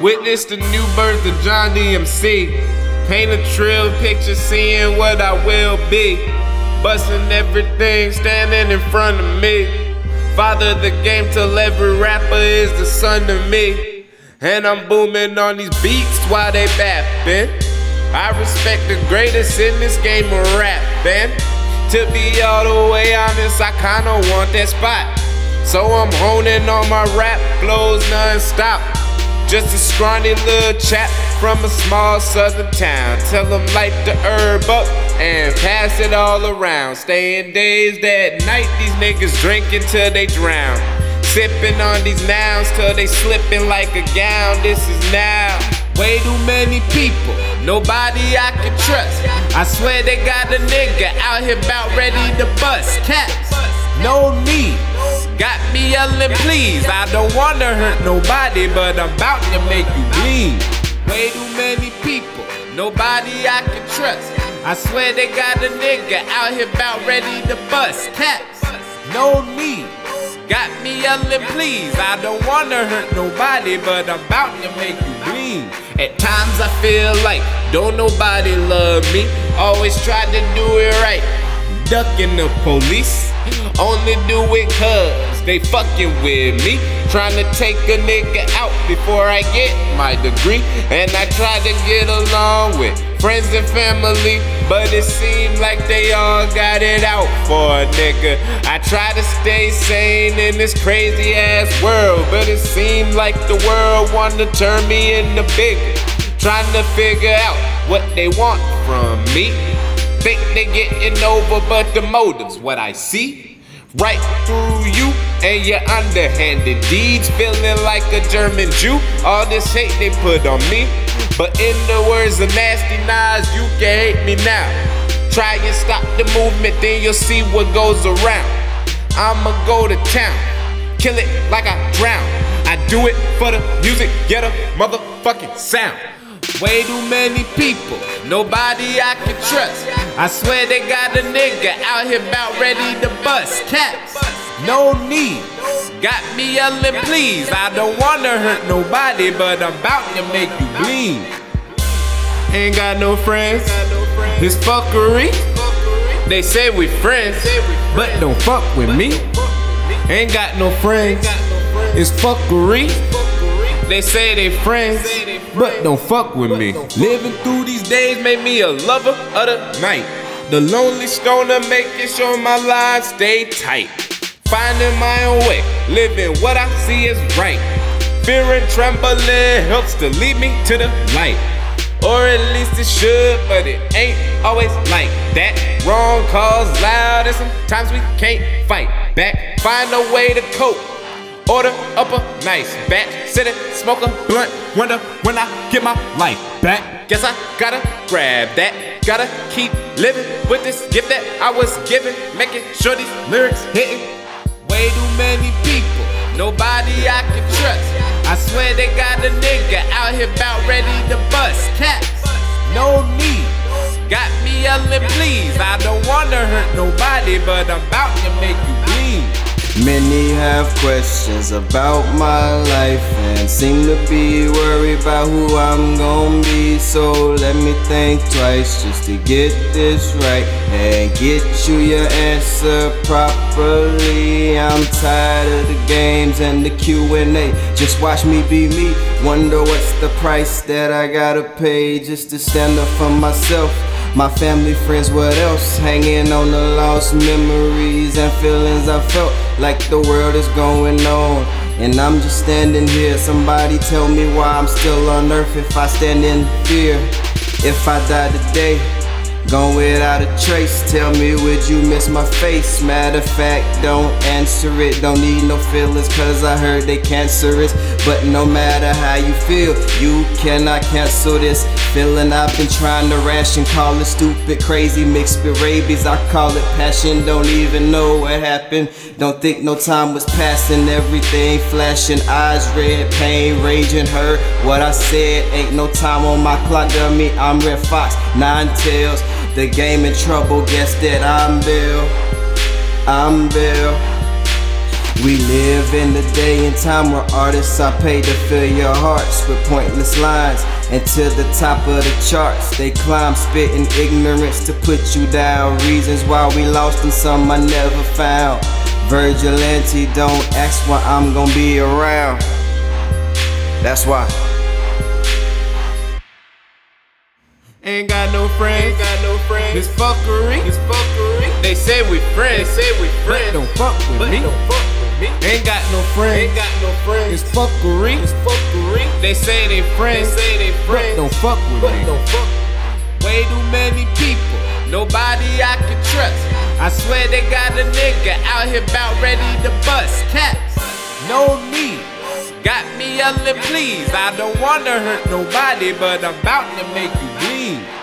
Witness the new birth of John DMC. Paint a trail picture, seeing what I will be. Busting everything standing in front of me. Father the game till every rapper is the son of me. And I'm booming on these beats while they bapping. I respect the greatest in this game of rapping. To be all the way honest, I kinda want that spot. So I'm honing on my rap flows non-stop. Just a scrawny little chap from a small southern town. Tell them light the herb up and pass it all around. Staying dazed at night, these niggas drinking till they drown. Sipping on these nouns till they slipping like a gown. This is now. Way too many people, nobody I can trust. I swear they got a nigga out here about ready to bust caps. No need, got me yelling please. I don't wanna hurt nobody, but I'm about to make you bleed. Way too many people, nobody I can trust. I swear they got a nigga out here about ready to bust caps. No need. Got me yelling, please. I don't wanna hurt nobody, but I'm about to make you bleed. At times I feel like don't nobody love me. Always try to do it right. Ducking the police. Only do it cause they fucking with me. Trying to take a nigga out before I get my degree. And I try to get along with friends and family. But it seemed like they all got it out for a nigga. I try to stay sane in this crazy ass world. But it seemed like the world wanna turn me into bigger. Trying to figure out what they want from me. Think they getting over, but the motive's what I see. Right through you and your underhanded deeds. Feeling like a German Jew. All this hate they put on me. But in the words of Nasty Nas, you can hate me now. Try and stop the movement, then you'll see what goes around. I'ma go to town, kill it like I drown. I do it for the music, get a motherfucking sound. Way too many people, nobody I can trust. I swear they got a nigga out here about ready to bust caps. No need, got me yelling please. I don't wanna hurt nobody, but I'm about to make you bleed. Ain't got no friends, it's fuckery. They say we friends, but don't fuck with me. Ain't got no friends, it's fuckery. They say they friends, but don't fuck with me. Living through these days made me a lover of the night. The lonely stoner making sure my lines stay tight. Finding my own way, living what I see is right. Fear and trembling helps to lead me to the light. Or at least it should, but it ain't always like that. Wrong calls loud, and sometimes we can't fight back. Find a way to cope. Order up a nice bat, sit it, smoke blunt. Wonder when I get my life back. Guess I gotta grab that. Gotta keep living with this gift that I was given. Making sure these lyrics hitting. Way too many people, nobody I can trust. I swear they got a nigga out here about ready to bust caps. No need, got me yelling please. I don't wanna hurt nobody, but I'm about to make you bleed. Many have questions about my life and seem to be worried about who I'm gonna be. So let me think twice just to get this right and get you your answer properly. I'm tired of the games and the Q&A. Just watch me be me. Wonder what's the price that I gotta pay just to stand up for myself. My family, friends, what else? Hanging on the lost memories and feelings I felt like the world is going on. And I'm just standing here. Somebody tell me why I'm still on earth if I stand in fear. If I die today, gone without a trace. Tell me, would you miss my face? Matter of fact, don't answer it. Don't need no feelings, cause I heard they cancerous. But no matter how you feel, you cannot cancel this feeling. I've been trying to ration, call it stupid, crazy, mixed with rabies. I call it passion, don't even know what happened. Don't think no time was passing, everything flashing, eyes red, pain, raging, hurt. What I said, ain't no time on my clock, dummy. I'm Red Fox, nine tails. The game in trouble, guess that I'm Bill. I'm Bill. We live in the day and time where artists are paid to fill your hearts with pointless lines. And to the top of the charts, they climb, spitting ignorance to put you down. Reasons why we lost and some I never found. Vigilante, don't ask why I'm gonna be around. That's why. Ain't got no friends, Ain't got no friends. This fuckery, This fuckery. they say we They friends, say we friends. but don't fuck with but me. don't fuck with me. Ain't got no friends. Ain't got no friends. This fuckery, This fuckery. they say they They friends, say they but friends. don't fuck with but me. don't fuck. Way too many people, nobody I can trust. I swear they got a nigga out here about ready to bust cats. No need, got me yelling please. I don't wanna hurt nobody, but I'm about to make you bleed.